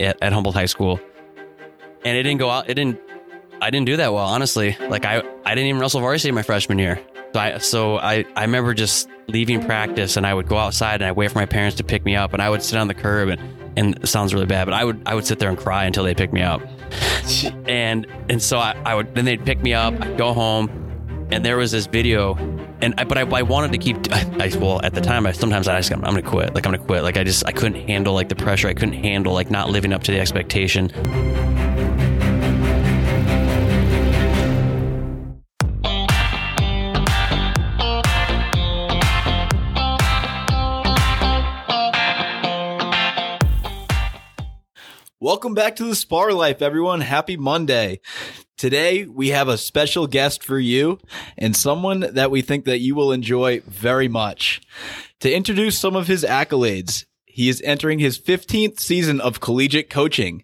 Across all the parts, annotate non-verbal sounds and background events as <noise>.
at, at Humboldt High School, and it didn't go out. It didn't. I didn't do that well, honestly. Like I, I didn't even wrestle varsity my freshman year. So I, so I, I remember just leaving practice and I would go outside and I wait for my parents to pick me up and I would sit on the curb and, and it sounds really bad, but I would, I would sit there and cry until they picked me up. <laughs> and, and so I, I would, then they'd pick me up, I'd go home and there was this video and I, but I, I wanted to keep, <laughs> I, well, at the time, I sometimes I just, I'm, I'm to quit. Like I'm to quit. Like I just, I couldn't handle like the pressure. I couldn't handle like not living up to the expectation. Welcome back to the Spar Life, everyone. Happy Monday. Today we have a special guest for you and someone that we think that you will enjoy very much. To introduce some of his accolades, he is entering his 15th season of collegiate coaching.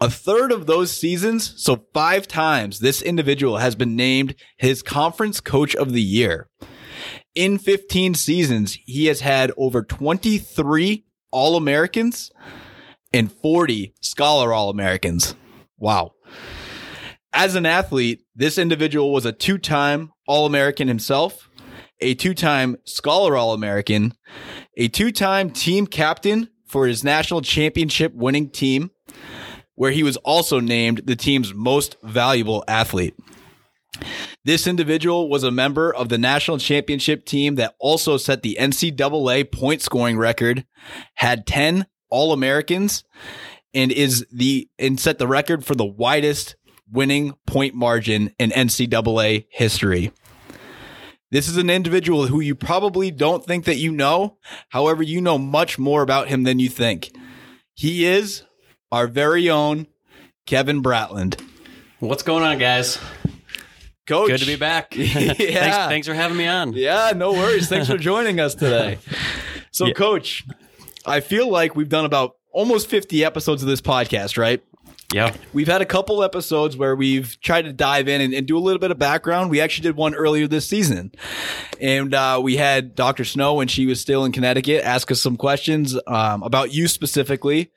A third of those seasons, so five times, this individual has been named his conference coach of the year. In 15 seasons, he has had over 23 All Americans and 40 Scholar All Americans. Wow. As an athlete, this individual was a two time All American himself, a two time Scholar All American, a two time team captain for his national championship winning team, where he was also named the team's most valuable athlete. This individual was a member of the national championship team that also set the NCAA point scoring record, had 10 all Americans and is the and set the record for the widest winning point margin in NCAA history. This is an individual who you probably don't think that you know. However, you know much more about him than you think. He is our very own Kevin Bratland. What's going on, guys? Coach. Good to be back. <laughs> yeah. thanks, thanks for having me on. Yeah, no worries. Thanks for joining us today. So, <laughs> Yeah. coach, I feel like we've done about almost 50 episodes of this podcast, right? Yeah. We've had a couple episodes where we've tried to dive in and, and do a little bit of background. We actually did one earlier this season. And uh, we had Dr. Snow when she was still in Connecticut ask us some questions um, about you specifically.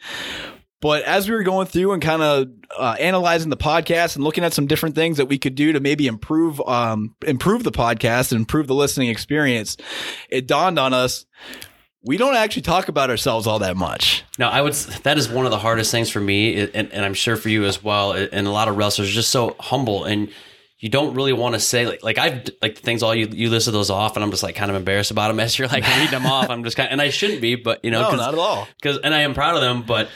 But as we were going through and kind of uh, analyzing the podcast and looking at some different things that we could do to maybe improve um, improve the podcast and improve the listening experience, it dawned on us we don't actually talk about ourselves all that much. No, I would. That is one of the hardest things for me, and, and I'm sure for you as well. And a lot of wrestlers are just so humble, and you don't really want to say like like I've like the things all you you listed those off, and I'm just like kind of embarrassed about them as you're like reading them off. I'm just kind, of, and I shouldn't be, but you know, No, not at all. because and I am proud of them, but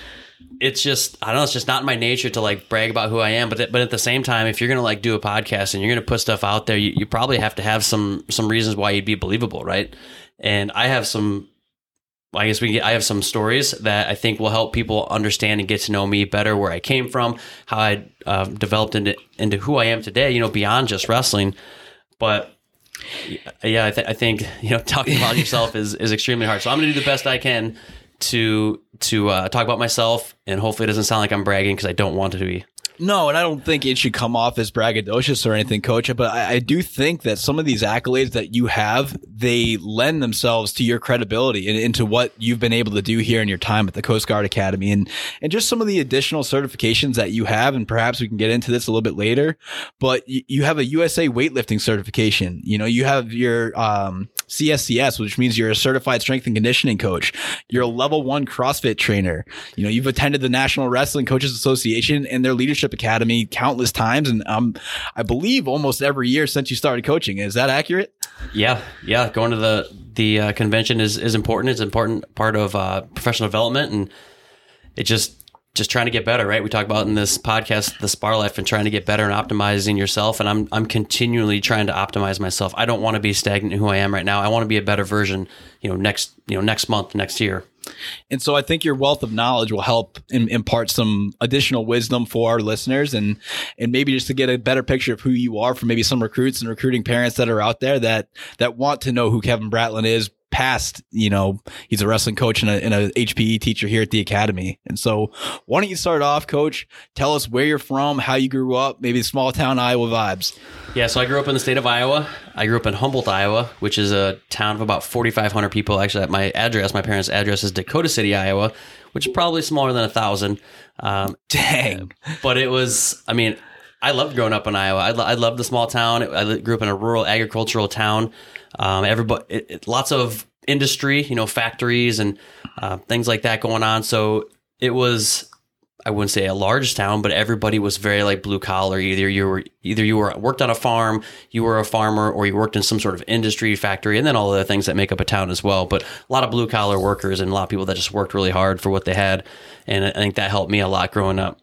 it's just I don't know. It's just not in my nature to like brag about who I am. But th- but at the same time, if you're gonna like do a podcast and you're gonna put stuff out there, you, you probably have to have some some reasons why you'd be believable, right? And I have some. I guess we get, I have some stories that I think will help people understand and get to know me better, where I came from, how I uh, developed into into who I am today. You know, beyond just wrestling, but yeah, I, th- I think you know <laughs> talking about yourself is is extremely hard. So I'm going to do the best I can to to uh, talk about myself, and hopefully it doesn't sound like I'm bragging because I don't want it to be. No, and I don't think it should come off as braggadocious or anything, coach. But I, I do think that some of these accolades that you have, they lend themselves to your credibility and into what you've been able to do here in your time at the Coast Guard Academy and, and just some of the additional certifications that you have. And perhaps we can get into this a little bit later, but you, you have a USA weightlifting certification. You know, you have your, um, CSCS, which means you're a certified strength and conditioning coach. You're a level one CrossFit trainer. You know, you've attended the National Wrestling Coaches Association and their leadership academy countless times. And, um, I believe almost every year since you started coaching. Is that accurate? Yeah, yeah. Going to the the uh, convention is is important. It's an important part of uh, professional development, and it just just trying to get better. Right? We talk about in this podcast the Spar Life and trying to get better and optimizing yourself. And I'm I'm continually trying to optimize myself. I don't want to be stagnant in who I am right now. I want to be a better version. You know, next you know next month, next year. And so I think your wealth of knowledge will help im- impart some additional wisdom for our listeners and, and maybe just to get a better picture of who you are for maybe some recruits and recruiting parents that are out there that, that want to know who Kevin Bratland is past, you know, he's a wrestling coach and a, and a HPE teacher here at the academy. And so, why don't you start off, Coach? Tell us where you're from, how you grew up, maybe small town Iowa vibes. Yeah, so I grew up in the state of Iowa. I grew up in Humboldt, Iowa, which is a town of about 4,500 people. Actually, at my address, my parents' address is Dakota City, Iowa, which is probably smaller than a thousand. Um, Dang. but it was, I mean, I loved growing up in Iowa. I, lo- I loved the small town. I grew up in a rural agricultural town. Um, everybody, it, it, lots of industry, you know, factories and uh, things like that going on. So it was, I wouldn't say a large town, but everybody was very like blue collar. Either you were, either you were worked on a farm, you were a farmer, or you worked in some sort of industry factory, and then all the things that make up a town as well. But a lot of blue collar workers and a lot of people that just worked really hard for what they had, and I think that helped me a lot growing up.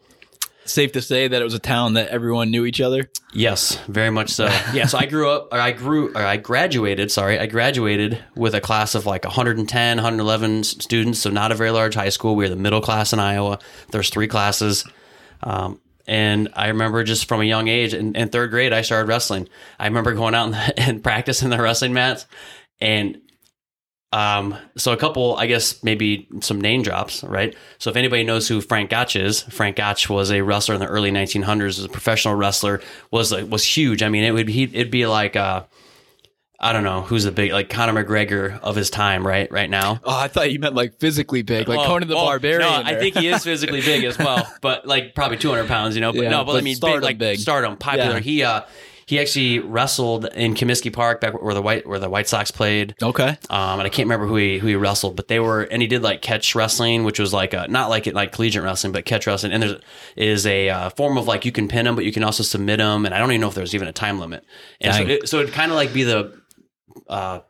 Safe to say that it was a town that everyone knew each other. Yes, very much so. <laughs> Yeah, so I grew up, or I grew, or I graduated. Sorry, I graduated with a class of like 110, 111 students. So not a very large high school. We were the middle class in Iowa. There's three classes, um, and I remember just from a young age, in, in third grade, I started wrestling. I remember going out and, <laughs> and practicing the wrestling mats, and um, so a couple, I guess maybe some name drops, right? So if anybody knows who Frank Gotch is, Frank Gotch was a wrestler in the early 1900s, was a professional wrestler, was like, was huge. I mean, it would he it'd be like uh, I don't know who's the big like Conor McGregor of his time, right? Right now. Oh, I thought you meant like physically big, like Oh, Conan the oh, Barbarian. No, I think he is <laughs> physically big as well, but like probably 200 pounds, you know. But Yeah, no, but, I mean, big, like big. stardom, popular. Yeah. He uh he actually wrestled in Comiskey Park back where the white where the White Sox played. Okay. Um, and I can't remember who he who he wrestled, but they were and he did like catch wrestling, which was like a, not like it like collegiate wrestling, but catch wrestling. And there's is a uh, form of like you can pin them, but you can also submit them. And I don't even know if there's even a time limit. And so it, so it'd kind of like be the uh,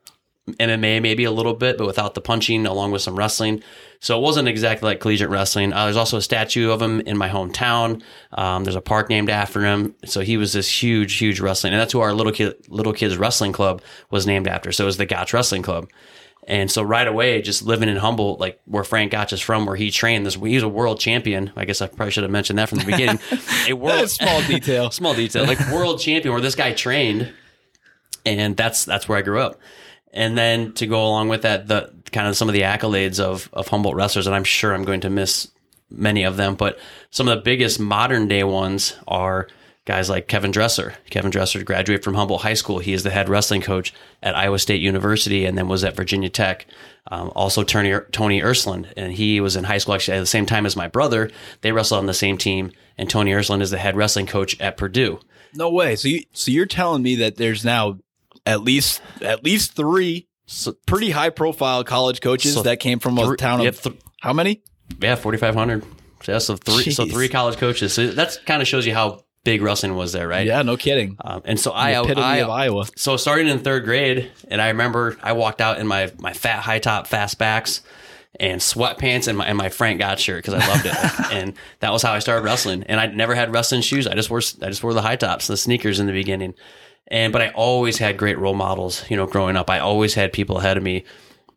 MMA maybe a little bit, but without the punching, along with some wrestling. So it wasn't exactly like collegiate wrestling. Uh, there's also a statue of him in my hometown. Um, there's a park named after him. So he was this huge, huge wrestling, and that's who our little kid, little kids wrestling club was named after. So it was the Gotch Wrestling Club. And so right away, just living in Humboldt, like where Frank Gotch is from, where he trained this, he's a world champion. I guess I probably should have mentioned that from the beginning. <laughs> A world small detail. <laughs> small detail, like world champion, where this guy trained, and that's that's where I grew up. And then to go along with that, the kind of some of the accolades of of Humboldt wrestlers, and I'm sure I'm going to miss many of them, but some of the biggest modern day ones are guys like Kevin Dresser. Kevin Dresser graduated from Humboldt High School. He is the head wrestling coach at Iowa State University, and then was at Virginia Tech. Um, also, Tony Tony Ersland, and he was in high school actually at the same time as my brother. They wrestled on the same team, and Tony Ersland is the head wrestling coach at Purdue. No way. So you so you're telling me that there's now at least at least three So, pretty high profile college coaches So that came from a three- town of yep, th- how many? yeah, forty five hundred. So, so three, so three college coaches. So that kind of shows you how big wrestling was there, right? Yeah, no kidding. Um, and so I, The epitome I, of Iowa. so starting in third grade, and I remember I walked out in my my fat high top fast backs and sweatpants and my and my Frank Gotch shirt because I loved it, <laughs> and that was how I started wrestling. And I never had wrestling shoes. I just wore I just wore the high tops, the sneakers in the beginning. And but I always had great role models. You know, growing up, I always had people ahead of me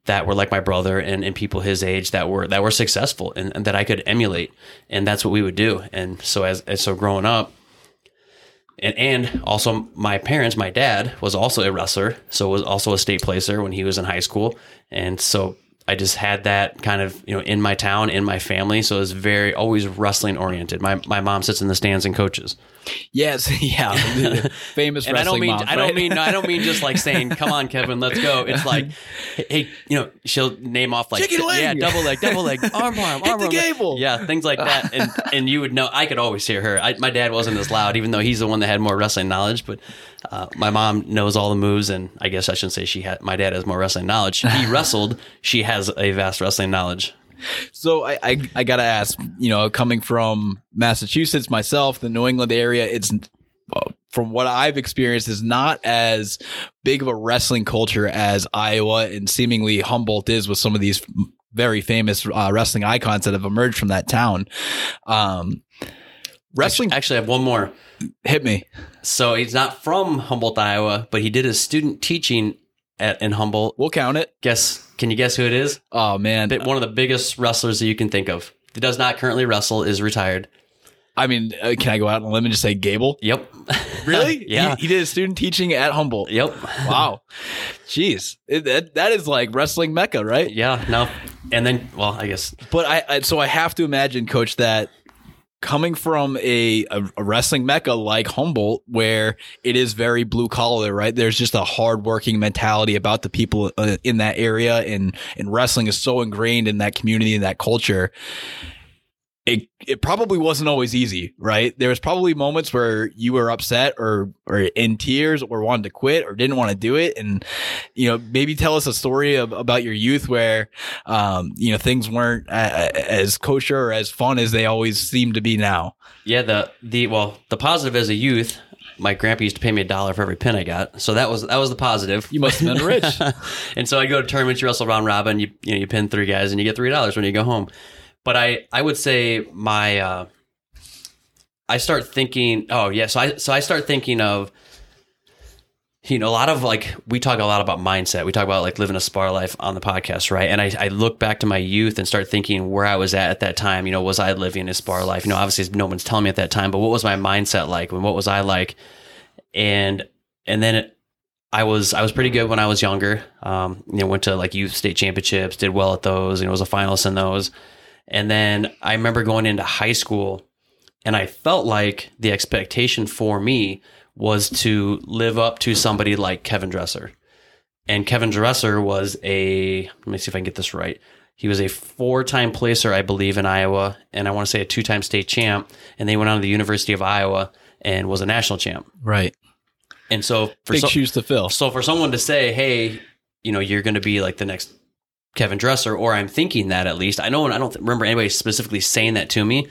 that were like my brother and, and people his age that were that were successful and, and that I could emulate. And that's what we would do. And so as, as so growing up, and, and also my parents, my dad was also a wrestler, so was also a state placer when he was in high school, and so I just had that kind of you know in my town, in my family, so it was very always wrestling oriented. My my mom sits in the stands and coaches, Yes, <laughs> yeah. <laughs> Famous and I don't mean moms, I don't mean no, I don't mean just like saying come on Kevin, let's go. It's <laughs> like hey, you know she'll name off like Chicken leg. yeah double leg, double leg, arm arm, Hit arm the arm. gable. Yeah, things like that, and and you would know. I could always hear her. I, my dad wasn't as loud, even though he's the one that had more wrestling knowledge. But uh, my mom knows all the moves, and I guess I shouldn't say she had. My dad has more wrestling knowledge. He wrestled. She has a vast wrestling knowledge. So I, I I gotta ask, you know, coming from Massachusetts myself, the New England area, it's from what I've experienced is not as big of a wrestling culture as Iowa and seemingly Humboldt is with some of these very famous uh, wrestling icons that have emerged from that town. Um, wrestling Actually, I have one more. hit me. So he's not from Humboldt, Iowa, but he did his student teaching at in Humboldt. We'll count it. Guess? Can you guess who it is? Oh man, One of the biggest wrestlers that you can think of. He does not currently wrestle. Is retired. I mean, uh, can I go out on a limb and just say Gable? Yep. <laughs> Really? yeah. He, he did student teaching at Humboldt. Yep. Wow. Jeez. It, that, that is like wrestling mecca, right? Yeah. No. And then, well, I guess But I, I so I have to imagine, coach, that coming from a, a, wrestling mecca like Humboldt, where it is very blue collar, right? There's just a hardworking mentality about the people uh, in that area, and and wrestling is so ingrained in that community and that culture. It it probably wasn't always easy, right? There was probably moments where you were upset or or in tears or wanted to quit or didn't want to do it, and you know maybe tell us a story of, about your youth where um, you know things weren't uh, as kosher or as fun as they always seem to be now. Yeah, the the well, the positive as a youth, my grandpa used to pay me a dollar for every pin I got, so that was that was the positive. You must have been rich. <laughs> and so I go to tournaments, you wrestle round robin, you you know you pin three guys, and you get three dollars when you go home. But I I would say my uh, I start thinking. Oh yeah, so I so I start thinking of you know, a lot of like we talk a lot about mindset. We talk about like living a spar life on the podcast, right? And I, I look back to my youth and start thinking where I was at at that time. You know, was I living a spar life? You know, obviously no one's telling me at that time, but what was my mindset like? And what was I like? And and then it, I was I was pretty good when I was younger. Um, you know, went to like youth state championships, did well at those. You know, was a finalist in those. And then I remember going into high school, and I felt like the expectation for me was to live up to somebody like Kevin Dresser. And Kevin Dresser was a, let me see if I can get this right. He was a four time placer, I believe, in Iowa, and I want to say a two time state champ. And they went on to the University of Iowa and was a national champ. Right. And so for Big so, shoes to fill. so for someone to say, hey, you know, you're going to be like the next Kevin Dresser, or I'm thinking that at least. I know I don't remember anybody specifically saying that to me,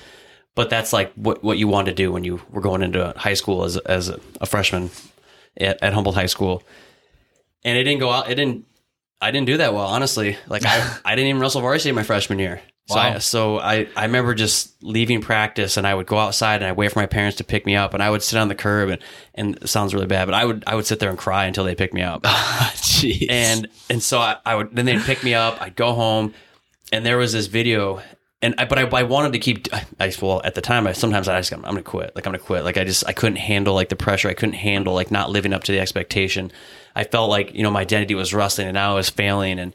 but that's like what, what you want to do when you were going into high school as, as a, a freshman at, at Humboldt High School. And it didn't go out. It didn't, I didn't do that well, honestly. Like I, <laughs> I didn't even wrestle varsity my freshman year. So, Wow. I, so I, I remember just leaving practice and I would go outside and I'd wait for my parents to pick me up and I would sit on the curb and, and it sounds really bad, but I would, I would sit there and cry until they picked me up <laughs> Jeez. and and so I, I would then they'd pick me up i'd go home and there was this video and I, but I, I wanted to keep I, well at the time I sometimes I just I'm gonna quit like I'm gonna quit like I just I couldn't handle like the pressure I couldn't handle like not living up to the expectation I felt like you know my identity was rusting and now I was failing and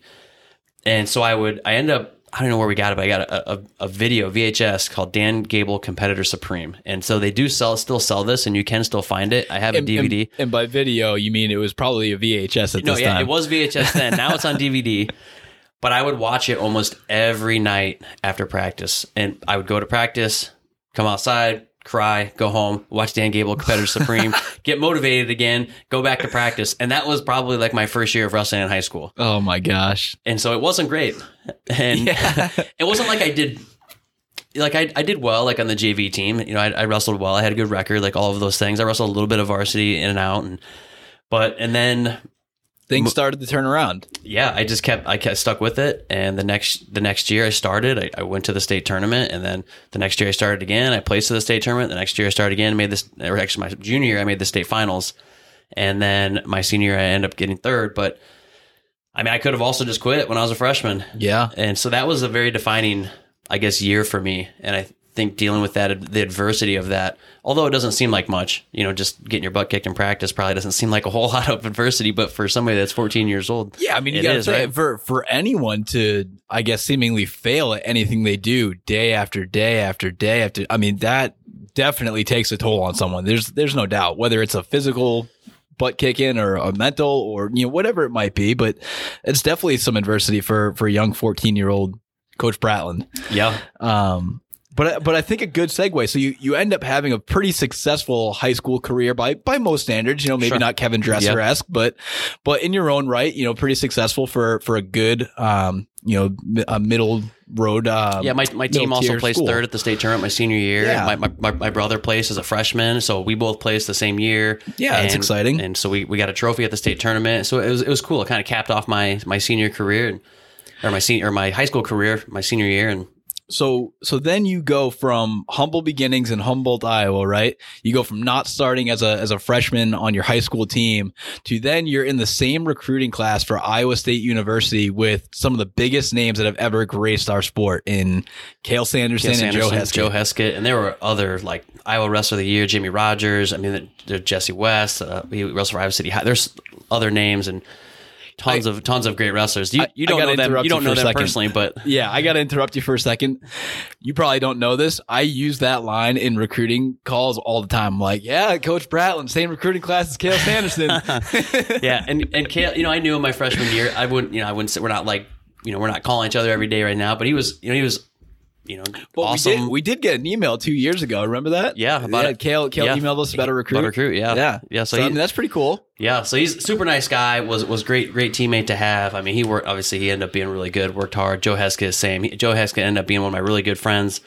and so I would I end up I don't know where we got it, but I got a, a, a video VHS called Dan Gable Competitor Supreme, and so they do sell still sell this, and you can still find it. I have a DVD. And, and by video, you mean it was probably a VHS at the time. No, this yeah, time. it was VHS then. Now it's on <laughs> DVD. But I would watch it almost every night after practice. And I would go to practice, come outside, cry, go home, watch Dan Gable Competitor <laughs> Supreme, get motivated again, go back to practice. And that was probably like my first year of wrestling in high school. Oh my gosh. And so it wasn't great. And <laughs> it wasn't like I did like I, I did well like on the JV team. You know, I, I wrestled well. I had a good record, like all of those things. I wrestled a little bit of varsity in and out and but and then Things started to turn around. yeah, I just kept I kept stuck with it, and the next the next year I started. I, I went to the state tournament, and then the next year I started again. I placed to the state tournament. The next year I started again. Made this. Or actually, my junior year I made the state finals, and then my senior year I ended up getting third. But I mean, I could have also just quit when I was a freshman, Yeah. and so that was a very defining, I guess, year for me. And I think dealing with that, the adversity of that, although it doesn't seem like much, you know, just getting your butt kicked in practice probably doesn't seem like a whole <laughs> lot of adversity. But for somebody that's 14 years old, Yeah, I mean, you It got to is, right? for for anyone to, I guess, seemingly fail at anything they do day after day after day after. I mean, that definitely takes a toll on someone. There's there's no doubt whether it's a physical butt kicking or a mental or you know whatever it might be, but it's definitely some adversity for for a young 14 year old Coach Bratland. yeah, Um, but but I think a good segue. So you you end up having a pretty successful high school career by by most standards. You know, maybe Sure. not Kevin Dresser esque, but but in your own right, you know, pretty successful for for a good um you know a middle road. Um, Yeah, my, my team also placed school. third at the state tournament my senior year. Yeah. My, my, my, my brother placed as a freshman, so we both placed the same year. Yeah, that's And- exciting. And so we, we got a trophy at the state tournament. So it was it was cool. It kind of capped off my my senior career and or my senior or my high school career, my senior year, and So so then you go from humble beginnings in Humboldt, Iowa, right? You go from not starting as a as a freshman on your high school team to then you're in the same recruiting class for Iowa State University with some of the biggest names that have ever graced our sport in Cael Sanderson, Cael and Joe Sanderson, Heskett. Joe Heskett, and there were other like Iowa Wrestler of the Year, Jimmy Rogers. I mean, there's Jesse West. Uh, he wrestled for Iowa City High. There's other names and tons of tons of great wrestlers. You, you I don't know them. You you don't for know them second. personally, but <laughs> Yeah, I got to interrupt you for a second. You probably don't know this. I use that line in recruiting calls all the time. I'm like, yeah, Coach Bratland, same recruiting class as Cael Sanderson. <laughs> yeah, and and Cael, you know, I knew him my freshman year. I wouldn't, you know, I wouldn't say we're not like, you know, we're not calling each other every day right now. But he was, you know, he was, you know, Well, awesome. we did. We did get an email two years ago. Remember that? Yeah, about yeah, it. Cael, Cael Yeah. emailed us about a recruit. About recruit, yeah. yeah, Yeah, so So, I mean, that's pretty cool. Yeah, so he's a super nice guy. Was was great, great teammate to have. I mean, he worked. Obviously, he ended up being really good. Worked hard. Joe Heskett, same. He, Joe Heskett ended up being one of my really good friends,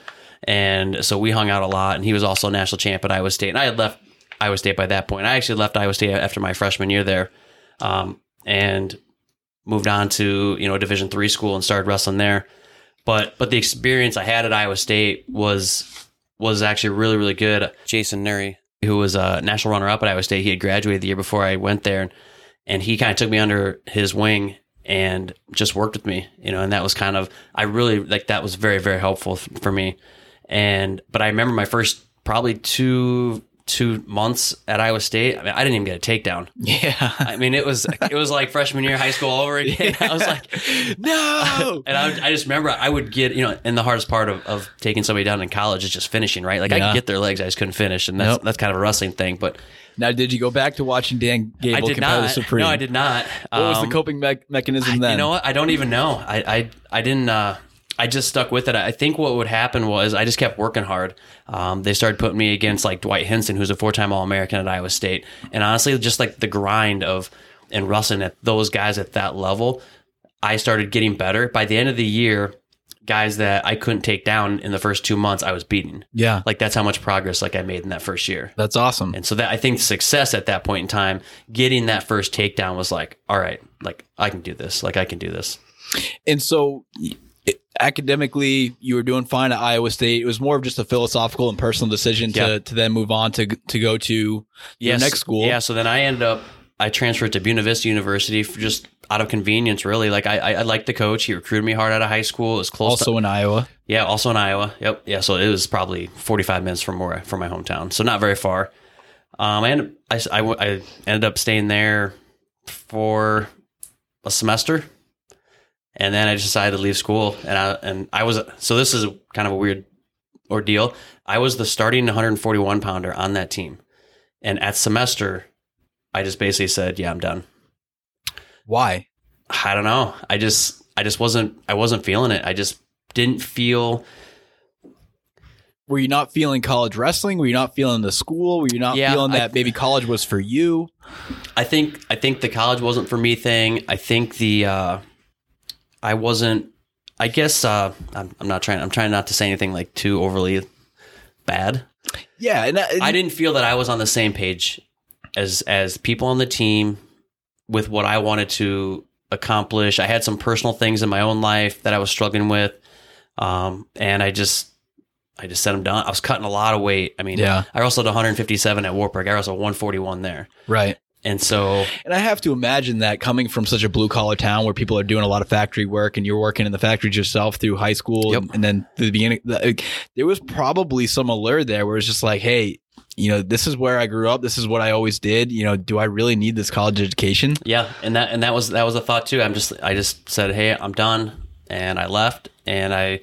and so we hung out a lot. And he was also a national champ at Iowa State. And I had left Iowa State by that point. I actually left Iowa State after my freshman year there, um, and moved on to you know a Division three school and started wrestling there. But but the experience I had at Iowa State was was actually really really good. Jason Nuri, who was a national runner up at Iowa State, he had graduated the year before I went there, and, and he kind of took me under his wing and just worked with me, you know. And that was kind of I really like that was very very helpful for me. And but I remember my first probably two two months at Iowa State. I mean, I didn't even get a takedown. <laughs> Yeah. I mean, it was it was like freshman year high school all over again. <laughs> I was like, <laughs> no. and I, I just remember I would get, you know, and the hardest part of, of taking somebody down in college is just finishing, right? Like I could get their legs, I just couldn't finish, and that's Nope. that's kind of a wrestling thing. But now, did you go back to watching Dan Gable I did not. Supreme? No, I did not. What was the Um, coping me- mechanism then? You know what? I don't even know. I I, I didn't. Uh, I just stuck with it. I think what would happen was I just kept working hard. Um, they started putting me against like Dwight Hinson, who's a four-time All-American at Iowa State, and honestly, just like the grind of and wrestling at those guys at that level, I started getting better. By the end of the year, guys that I couldn't take down in the first two months, I was beating. Yeah, Like that's how much progress like I made in that first year. that's awesome. And so that I think success at that point in time, getting that first takedown was like, all right, like I can do this. Like I can do this. And so, academically, you were doing fine at Iowa State. It was more of just a philosophical and personal decision to to then move on to to go to your next school. Yeah. So then I ended up, I transferred to Buena Vista University for just out of convenience, really. Like I, I, I liked the coach. He recruited me hard out of high school. It was close. Also to, in Iowa. yeah, also in Iowa. Yep. Yeah. So it was probably 45 minutes from where, from my hometown. So not very far. Um, and I ended up staying there for a semester. And then I just decided to leave school. And I, and I was, so this is kind of a weird ordeal. I was the starting 141 pounder on that team. And at semester, I just basically said, yeah, I'm done. Why? I don't know. I just, I just wasn't, I wasn't feeling it. I just didn't feel, Were you not feeling college wrestling? Were you not feeling the school? Were you not Yeah, feeling I- that maybe college was for you? I think I think the college wasn't for me thing. I think the uh, I wasn't. I guess uh, I'm, I'm not trying. I'm trying not to say anything like too overly bad. Yeah, and, that- I didn't feel that I was on the same page as as people on the team with what I wanted to accomplish. I had some personal things in my own life that I was struggling with, um, and I just I just said I'm done. I was cutting a lot of weight. I mean, Yeah. I wrestled 157 at Wartburg. I wrestled 141 there, right. And so And I have to imagine that coming from such a blue collar town where people are doing a lot of factory work and you're working in the factories yourself through high school Yep. and, and then the beginning, the, there was probably some allure there where it's just like, hey, you know, this is where I grew up. This is what I always did. You know, do I really need this college education? Yeah, and that and that was that was a thought too. I'm just I just said, "Hey, I'm done." And I left and I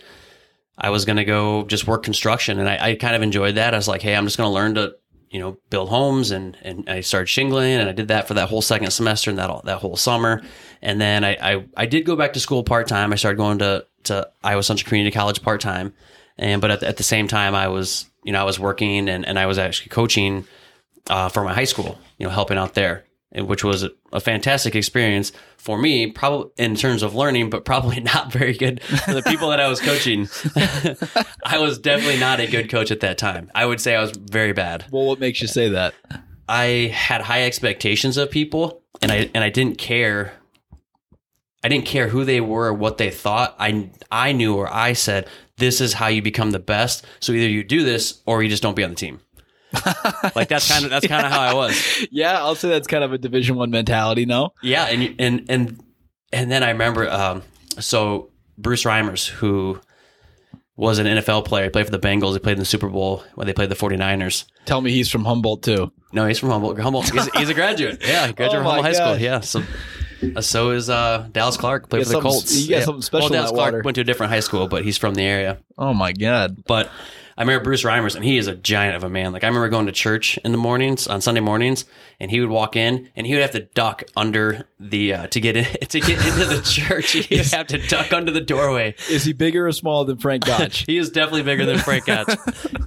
I was going to go just work construction and I, I kind of enjoyed that. I was like, "Hey, I'm just going to learn to, you know, build homes and and I started shingling and I did that for that whole second semester and that all, that whole summer. And then I I, I did go back to school part-time. I started going to to Iowa Central Community College part-time. And but at the, at the same time I was, you know, I was working and and I was actually coaching uh, for my high school, you know, helping out there, Eh, which was a, a fantastic experience for me, probably in terms of learning, but probably <laughs> not very good for the people that I was coaching. <laughs> I was definitely not a good coach at that time. I would say I was very bad. Well, what makes you say that? I had high expectations of people, and I and I didn't care. I didn't care who they were or what they thought. I I knew or I said this is how you become the best. So either you do this or you just don't be on the team. <laughs> like that's kind of that's kind of how I was. <laughs> Yeah, I'll say that's kind of a Division One mentality. No, Yeah, and and and and then I remember um, so Bruce Reimers, who was an NFL player, he played for the Bengals. He played in the Super Bowl when they played the 49ers. tell me he's from Humboldt too. No, he's from Humboldt. Humboldt. He's, <laughs> he's a graduate. Yeah, he graduated Oh from Humboldt High School. Yeah, so uh, so is uh, Dallas Clark. Played for the Colts. you got Yeah. something special Well, Dallas Clark water. went to a different high school, but he's from the area. Oh my god. But I remember Bruce Reimers, and he is a giant of a man. Like I remember going to church in the mornings on Sunday mornings, and he would walk in, and he would have to duck under the uh, to get in <laughs> to get into the church. He would have to duck under the doorway. Is he bigger or smaller than Frank Gotch? <laughs> He is definitely bigger than Frank Gotch.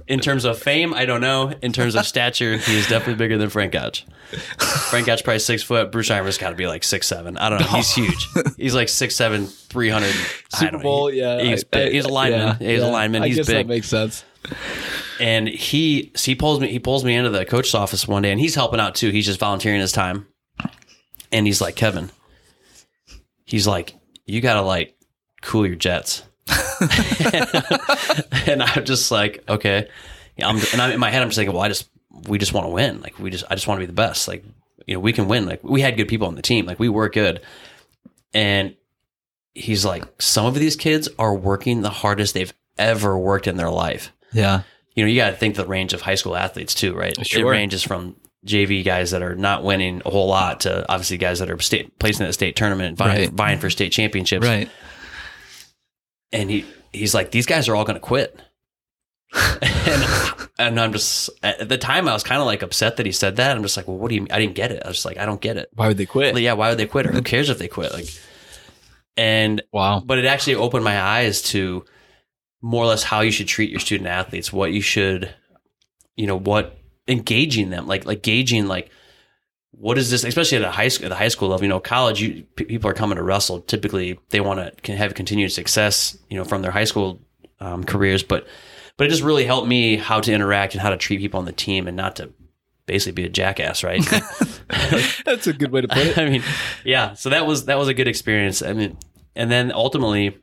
In terms of fame, I don't know. In terms of stature, he is definitely bigger than Frank Gotch. Frank Gotch probably six foot. Bruce Reimer's got to be like six seven. I don't know. He's huge. He's like six seven, three hundred. Super. Bowl, He- yeah. He's I- big. He's a lineman. yeah, he's yeah. a lineman. I He's guess big that makes sense. and he so he pulls me he pulls me into the coach's office one day and he's helping out too he's just volunteering his time and he's like kevin he's like you gotta like cool your jets <laughs> and i'm just like okay Yeah, I'm, and I'm in my head i'm just thinking well i just we just want to win like we just i just want to be the best like you know we can win like we had good people on the team like we were good and he's like some of these kids are working the hardest they've ever worked in their life Yeah. you know, you got to think the range of high school athletes too, right? It Sure. ranges from JV guys that are not winning a whole lot to obviously guys that are state placing at the state tournament and vying, Right. vying for state championships. Right. And he he's like, these guys are all going to quit. <laughs> and and I'm just at the time I was kind of like upset that he said that. I'm just like, well, what do you? Mean? I didn't get it. I was just like, I don't get it. Why would they quit? Yeah, why would they quit? Or who cares if they quit? Like, and Wow. but it actually opened my eyes to more or less how you should treat your student athletes, what you should, you know, what engaging them, like like gauging like what is this, especially at a high school, at the high school level. You know, college, you p- people are coming to wrestle. Typically, they want to can have continued success, you know, from their high school um, careers. But but it just really helped me how to interact and how to treat people on the team, and not to basically be a jackass, right? <laughs> <laughs> That's a good way to put it. <laughs> I mean, yeah. So that was that was a good experience. I mean, and then ultimately,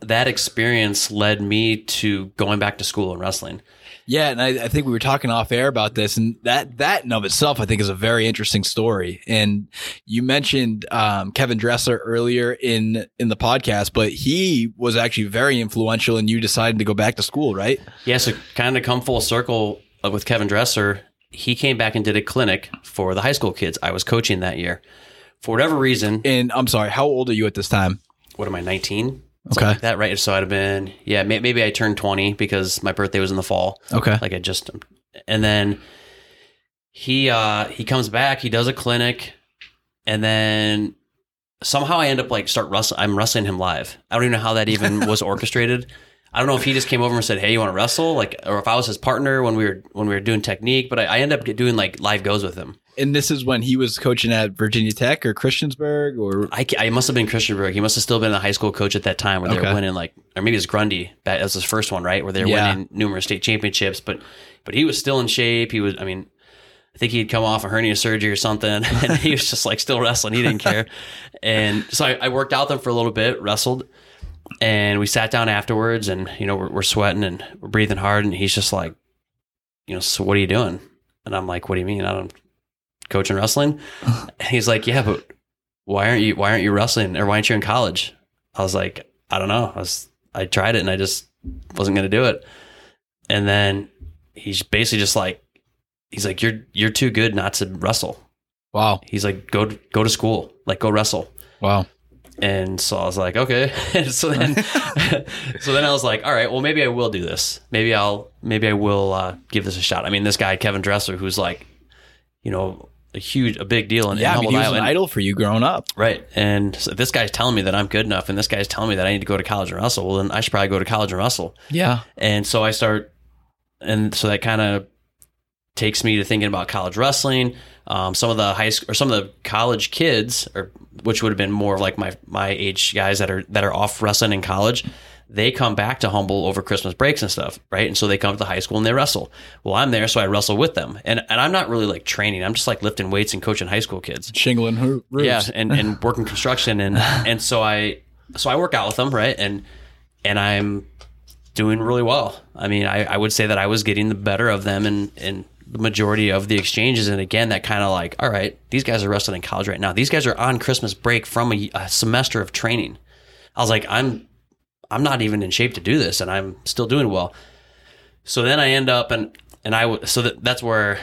that experience led me to going back to school and wrestling. Yeah, and I, I think we were talking off air about this, and that that in of itself, I think, is a very interesting story. And you mentioned um, Kevin Dresser earlier in in the podcast, but he was actually very influential in you deciding to go back to school, right? Yeah. So kind of come full circle with Kevin Dresser. He came back and did a clinic for the high school kids. I was coaching that year. For whatever reason, And I'm sorry, how old are you at this time? what am I, 19? Okay. Like that, right? So I'd have been, yeah, may- maybe I turned 20 because my birthday was in the fall. Okay. like I just and then he uh he comes back, he does a clinic, and then somehow I end up like start wrestling. I'm wrestling him live. I don't even know how that even <laughs> was orchestrated. I don't know if he just came over and said, "Hey, you want to wrestle?" Like, or if I was his partner when we were when we were doing technique. But I, I end up doing like live goes with him. And this is when he was coaching at Virginia Tech or Christiansburg or I, I must have been Christiansburg. He must have still been a high school coach at that time where they Okay. were winning like, or maybe it was Grundy. That was his first one, right? Where they were Yeah. winning numerous state championships. But but he was still in shape. He was. I mean, I think he'd come off a hernia surgery or something, <laughs> and he was just like still wrestling. He didn't care. <laughs> And so I, I worked out him for a little bit, wrestled, and we sat down afterwards, and you know we're, we're sweating and we're breathing hard, and he's just like, you know, so what are you doing? And I'm like, what do you mean? I don't coaching wrestling. And <laughs> he's like, yeah, but why aren't you why aren't you wrestling or why aren't you in college? I was like, I don't know. I was I tried it and I just wasn't going to do it. And then he's basically just like he's like you're you're too good not to wrestle. wow, He's like go go to school, like go wrestle. wow, And so I was like, okay. And <laughs> so then, <laughs> so then I was like, all right, well, maybe I will do this. Maybe I'll, maybe I will uh, give this a shot. I mean, this guy Kevin Dresser, who's like, you know, a huge, a big deal in, yeah. in I mean, he was an idol for you growing up. Right. And so this guy's telling me that I'm good enough, and this guy's telling me that I need to go to college and wrestle. Well, then I should probably go to college and wrestle. Yeah, And so I start, and so that kind of takes me to thinking about college wrestling. Um, some of the high school or some of the college kids, or which would have been more of like my my age guys that are that are off wrestling in college. They come back to Humboldt over Christmas breaks and stuff, right? And so they come to the high school and they wrestle. Well, I'm there, so I wrestle with them, and and I'm not really like training. I'm just like lifting weights and coaching high school kids. shingling ho- roofs. Yeah, and, and <laughs> working construction and and so I so I work out with them, right? And and I'm doing really well. I mean, I, I would say that I was getting the better of them in, in the majority of the exchanges. And again, that kind of like, all right, these guys are wrestling in college right now. These guys are on Christmas break from a, a semester of training. I was like, I'm I'm not even in shape to do this, and I'm still doing well. So then I end up and and I so that that's where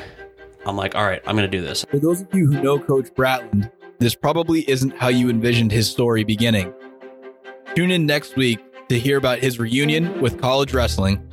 I'm like, all right, I'm going to do this. For those of you who know Coach Bratland, this probably isn't how you envisioned his story beginning. Tune in next week to hear about his reunion with college wrestling